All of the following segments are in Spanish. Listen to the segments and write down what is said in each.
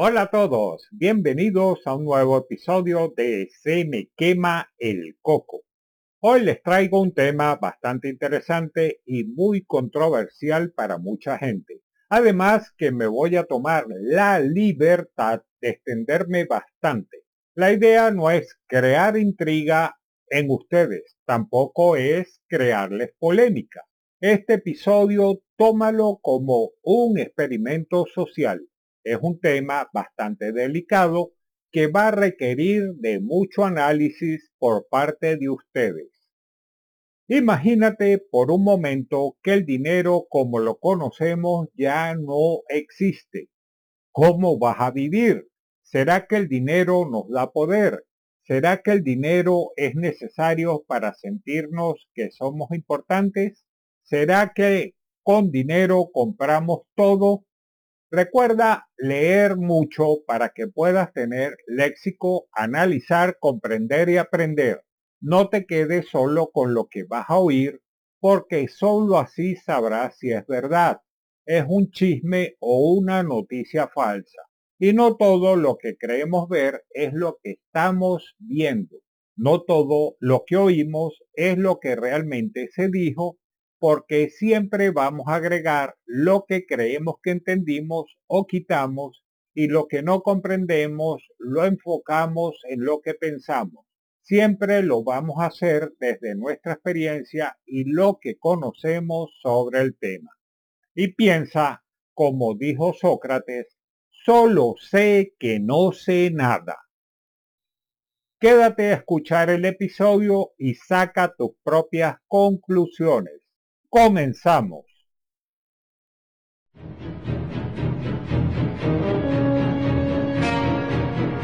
Hola a todos, bienvenidos a un nuevo episodio de Se me quema el coco. Hoy les traigo un tema bastante interesante y muy controversial para mucha gente. Además que me voy a tomar la libertad de extenderme bastante. La idea no es crear intriga en ustedes, tampoco es crearles polémica. Este episodio tómalo como un experimento social es un tema bastante delicado que va a requerir de mucho análisis por parte de ustedes. Imagínate por un momento que el dinero como lo conocemos ya no existe. ¿Cómo vas a vivir? ¿Será que el dinero nos da poder? ¿Será que el dinero es necesario para sentirnos que somos importantes? ¿Será que con dinero compramos todo Recuerda leer mucho para que puedas tener léxico, analizar, comprender y aprender. No te quedes solo con lo que vas a oír, porque solo así sabrás si es verdad, es un chisme o una noticia falsa. Y no todo lo que creemos ver es lo que estamos viendo. No todo lo que oímos es lo que realmente se dijo porque siempre vamos a agregar lo que creemos que entendimos o quitamos y lo que no comprendemos lo enfocamos en lo que pensamos. Siempre lo vamos a hacer desde nuestra experiencia y lo que conocemos sobre el tema. Y piensa, como dijo Sócrates, solo sé que no sé nada. Quédate a escuchar el episodio y saca tus propias conclusiones. Comenzamos.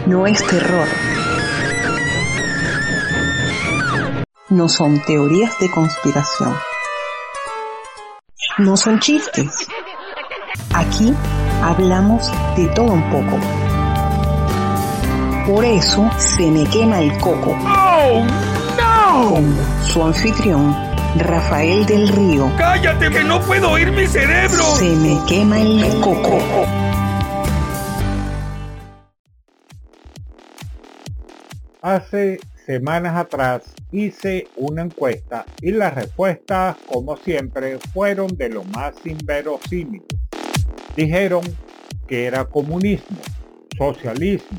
No es terror. No son teorías de conspiración. No son chistes. Aquí hablamos de todo un poco. Por eso se me quema el coco. ¡Oh, no! Con su anfitrión Rafael del Río. ¡Cállate que no puedo oír mi cerebro! Se me quema el coco. Hace semanas atrás hice una encuesta y las respuestas, como siempre, fueron de lo más inverosímiles. Dijeron que era comunismo, socialismo,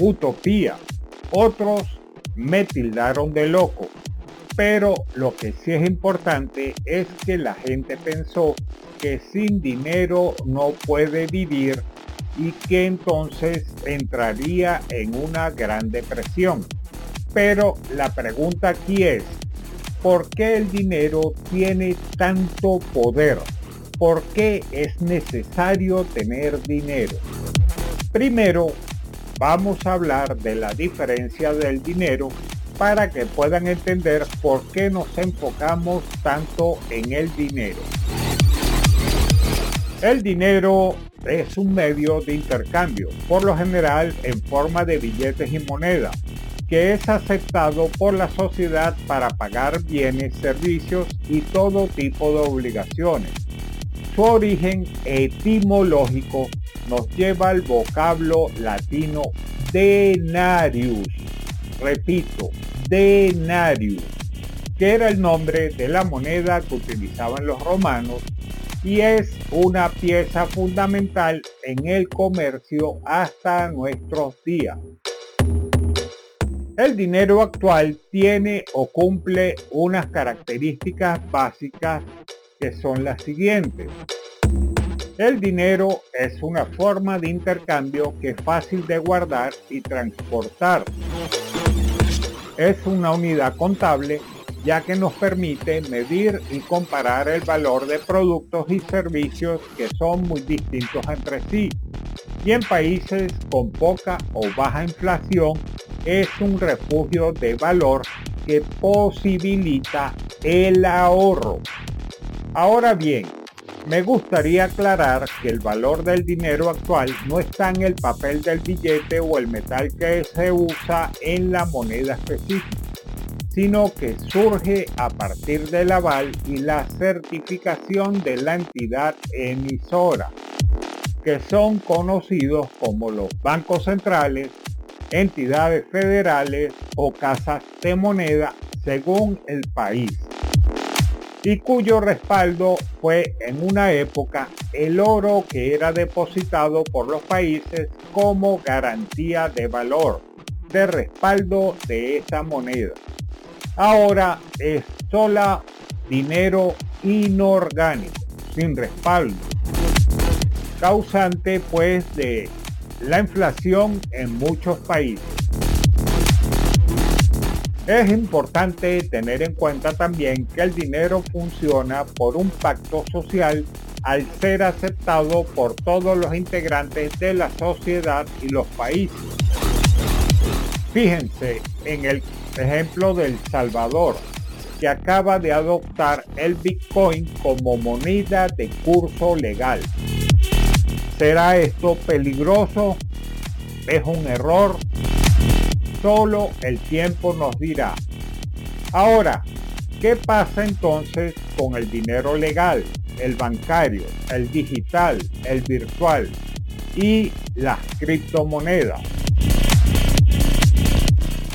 utopía. Otros me tildaron de loco pero lo que sí es importante es que la gente pensó que sin dinero no puede vivir y que entonces entraría en una gran depresión. Pero la pregunta aquí es, ¿por qué el dinero tiene tanto poder? ¿Por qué es necesario tener dinero? Primero, vamos a hablar de la diferencia del dinero para que puedan entender por qué nos enfocamos tanto en el dinero. El dinero es un medio de intercambio, por lo general en forma de billetes y moneda, que es aceptado por la sociedad para pagar bienes, servicios y todo tipo de obligaciones. Su origen etimológico nos lleva al vocablo latino denarius, repito, denarius, que era el nombre de la moneda que utilizaban los romanos y es una pieza fundamental en el comercio hasta nuestros días. El dinero actual tiene o cumple unas características básicas que son las siguientes. El dinero es una forma de intercambio que es fácil de guardar y transportar es una unidad contable ya que nos permite medir y comparar el valor de productos y servicios que son muy distintos entre sí. Y en países con poca o baja inflación es un refugio de valor que posibilita el ahorro. Ahora bien, me gustaría aclarar que el valor del dinero actual no está en el papel del billete o el metal que se usa en la moneda específica, sino que surge a partir del aval y la certificación de la entidad emisora. que son conocidos como los bancos centrales, entidades federales o casas de moneda según el país y cuyo respaldo fue en una época el oro que era depositado por los países como garantía de valor, de respaldo de esa moneda. Ahora es sola dinero inorgánico, sin respaldo, causante pues de la inflación en muchos países. Es importante tener en cuenta también que el dinero funciona por un pacto social al ser aceptado por todos los integrantes de la sociedad y los países. Fíjense en el ejemplo del Salvador, que acaba de adoptar el Bitcoin como moneda de curso legal. ¿Será esto peligroso? ¿Es un error? Solo el tiempo nos dirá. Ahora, ¿qué pasa entonces con el dinero legal, el bancario, el digital, el virtual y las criptomonedas?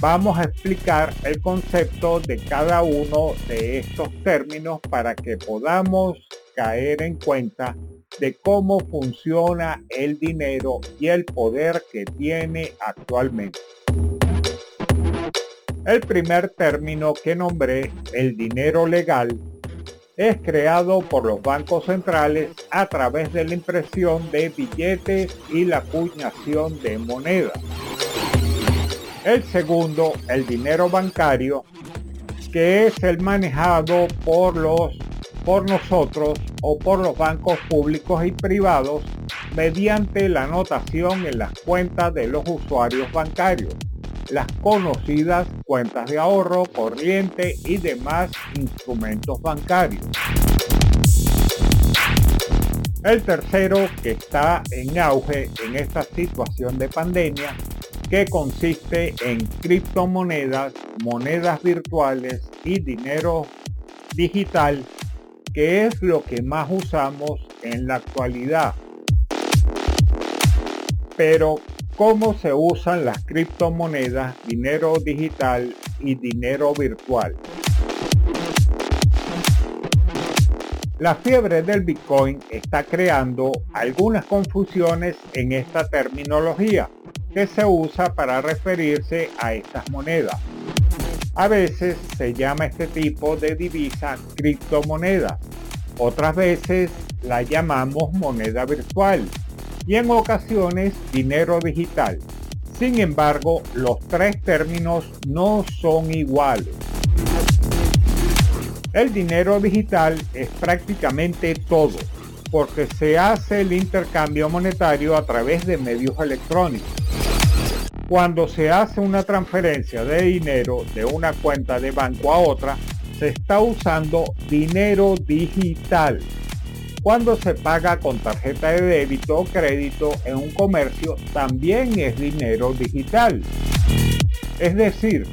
Vamos a explicar el concepto de cada uno de estos términos para que podamos caer en cuenta de cómo funciona el dinero y el poder que tiene actualmente. El primer término que nombré, el dinero legal, es creado por los bancos centrales a través de la impresión de billetes y la acuñación de moneda. El segundo, el dinero bancario, que es el manejado por los por nosotros o por los bancos públicos y privados mediante la anotación en las cuentas de los usuarios bancarios las conocidas cuentas de ahorro, corriente y demás instrumentos bancarios. El tercero que está en auge en esta situación de pandemia, que consiste en criptomonedas, monedas virtuales y dinero digital, que es lo que más usamos en la actualidad. Pero cómo se usan las criptomonedas, dinero digital y dinero virtual. La fiebre del Bitcoin está creando algunas confusiones en esta terminología que se usa para referirse a estas monedas. A veces se llama este tipo de divisa criptomoneda, otras veces la llamamos moneda virtual y en ocasiones dinero digital. Sin embargo, los tres términos no son iguales. El dinero digital es prácticamente todo, porque se hace el intercambio monetario a través de medios electrónicos. Cuando se hace una transferencia de dinero de una cuenta de banco a otra, se está usando dinero digital cuando se paga con tarjeta de débito o crédito en un comercio también es dinero digital. Es decir,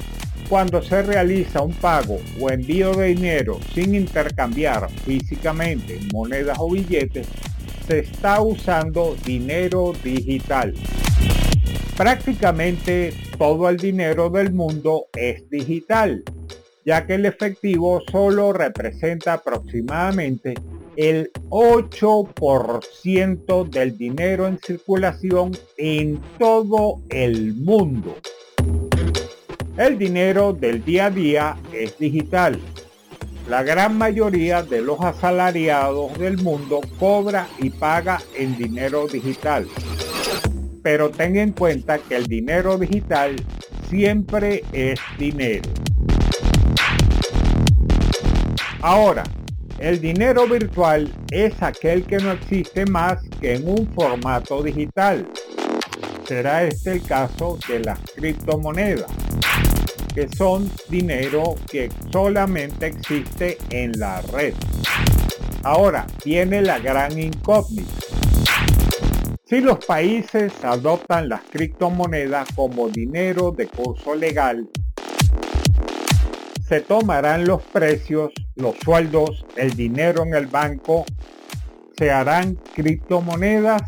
cuando se realiza un pago o envío de dinero sin intercambiar físicamente monedas o billetes, se está usando dinero digital. Prácticamente todo el dinero del mundo es digital, ya que el efectivo solo representa aproximadamente el 8% del dinero en circulación en todo el mundo. El dinero del día a día es digital. La gran mayoría de los asalariados del mundo cobra y paga en dinero digital. Pero ten en cuenta que el dinero digital siempre es dinero. Ahora, el dinero virtual es aquel que no existe más que en un formato digital. Será este el caso de las criptomonedas, que son dinero que solamente existe en la red. Ahora viene la gran incógnita. Si los países adoptan las criptomonedas como dinero de curso legal, se tomarán los precios, los sueldos, el dinero en el banco, se harán criptomonedas.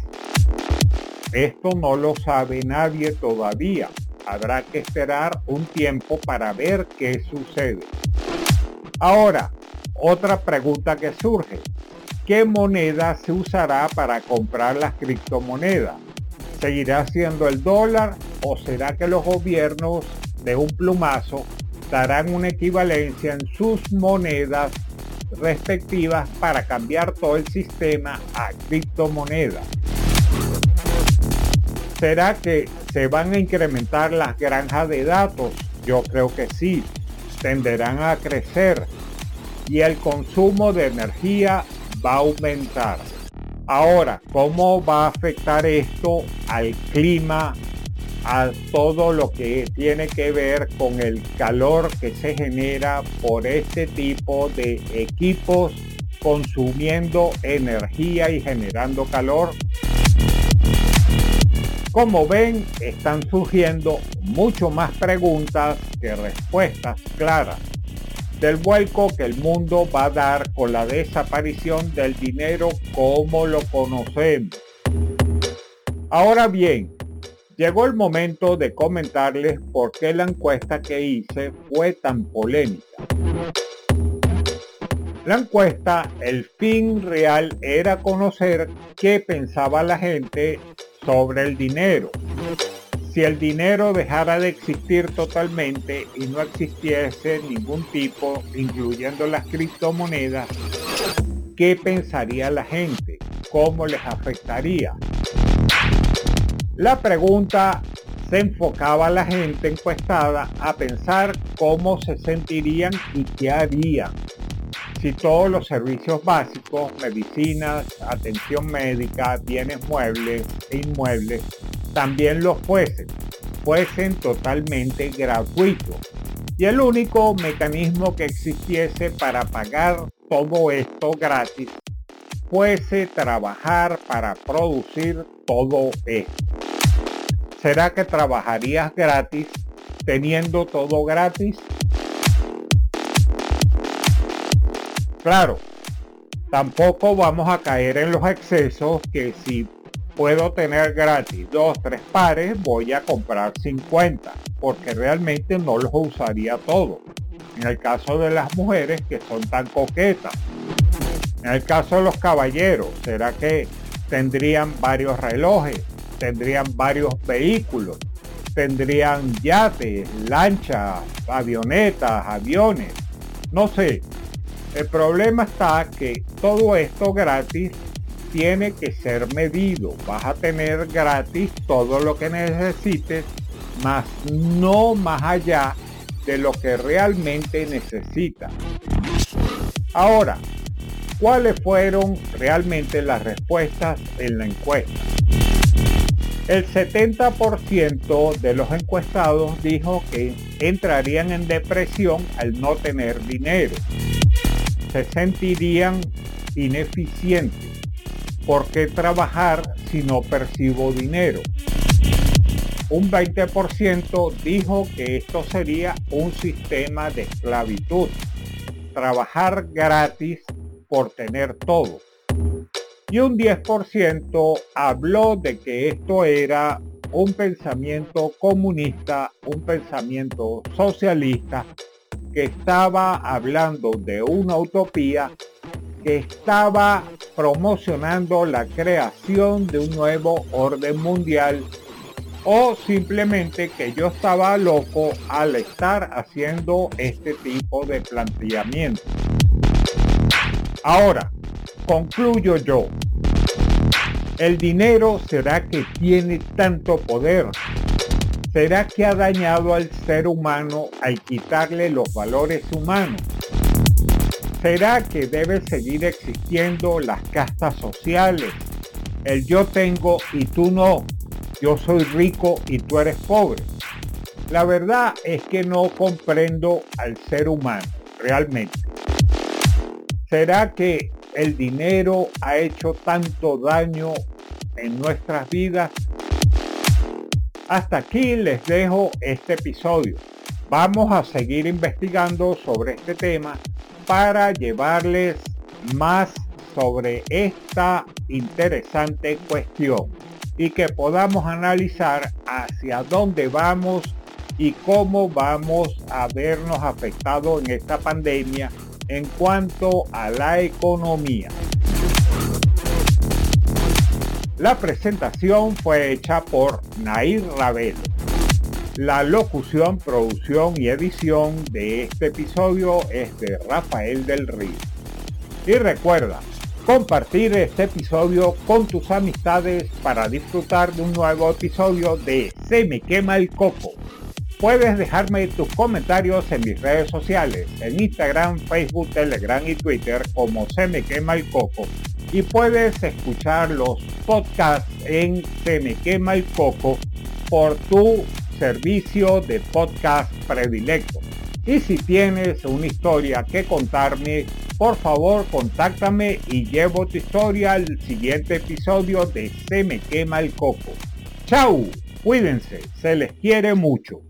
Esto no lo sabe nadie todavía. Habrá que esperar un tiempo para ver qué sucede. Ahora, otra pregunta que surge. ¿Qué moneda se usará para comprar las criptomonedas? ¿Seguirá siendo el dólar o será que los gobiernos de un plumazo darán una equivalencia en sus monedas respectivas para cambiar todo el sistema a criptomonedas? ¿Será que se van a incrementar las granjas de datos? Yo creo que sí, tenderán a crecer y el consumo de energía va a aumentar. Ahora, ¿cómo va a afectar esto al clima, a todo lo que tiene que ver con el calor que se genera por este tipo de equipos consumiendo energía y generando calor? Como ven, están surgiendo mucho más preguntas que respuestas claras del vuelco que el mundo va a dar con la desaparición del dinero como lo conocemos. Ahora bien, llegó el momento de comentarles por qué la encuesta que hice fue tan polémica. La encuesta, el fin real era conocer qué pensaba la gente sobre el dinero si el dinero dejara de existir totalmente y no existiese ningún tipo, incluyendo las criptomonedas, ¿qué pensaría la gente? ¿Cómo les afectaría? La pregunta se enfocaba a la gente encuestada a pensar cómo se sentirían y qué harían si todos los servicios básicos, medicinas, atención médica, bienes muebles e inmuebles, también los fuesen, fuesen totalmente gratuitos. Y el único mecanismo que existiese para pagar todo esto gratis fuese trabajar para producir todo esto. ¿Será que trabajarías gratis teniendo todo gratis? Claro, tampoco vamos a caer en los excesos que si puedo tener gratis dos, tres pares, voy a comprar 50, porque realmente no los usaría todos. En el caso de las mujeres que son tan coquetas. En el caso de los caballeros, ¿será que tendrían varios relojes? ¿Tendrían varios vehículos? ¿Tendrían yates, lanchas, avionetas, aviones? No sé, el problema está que todo esto gratis tiene que ser medido. Vas a tener gratis todo lo que necesites, más no más allá de lo que realmente necesitas. Ahora, ¿cuáles fueron realmente las respuestas en la encuesta? El 70% de los encuestados dijo que entrarían en depresión al no tener dinero se sentirían ineficientes. ¿Por qué trabajar si no percibo dinero? Un 20% dijo que esto sería un sistema de esclavitud. Trabajar gratis por tener todo. Y un 10% habló de que esto era un pensamiento comunista, un pensamiento socialista que estaba hablando de una utopía que estaba promocionando la creación de un nuevo orden mundial o simplemente que yo estaba loco al estar haciendo este tipo de planteamiento. Ahora, concluyo yo. El dinero será que tiene tanto poder ¿Será que ha dañado al ser humano al quitarle los valores humanos? ¿Será que debe seguir existiendo las castas sociales? El yo tengo y tú no. Yo soy rico y tú eres pobre. La verdad es que no comprendo al ser humano, realmente. ¿Será que el dinero ha hecho tanto daño en nuestras vidas hasta aquí les dejo este episodio. Vamos a seguir investigando sobre este tema para llevarles más sobre esta interesante cuestión. y que podamos analizar hacia dónde vamos y cómo vamos a vernos afectados en esta pandemia en cuanto a la economía. La presentación fue hecha por Nair Ravelo. La locución, producción y edición de este episodio es de Rafael del Río. Y recuerda, compartir este episodio con tus amistades para disfrutar de un nuevo episodio de Se me quema el coco. Puedes dejarme tus comentarios en mis redes sociales, en Instagram, Facebook, Telegram y Twitter como Se me quema el coco. Y puedes escuchar los podcasts en Se me quema el coco por tu servicio de podcast predilecto. Y si tienes una historia que contarme, por favor contáctame y llevo tu historia al siguiente episodio de Se me quema el coco. Chau, cuídense, se les quiere mucho.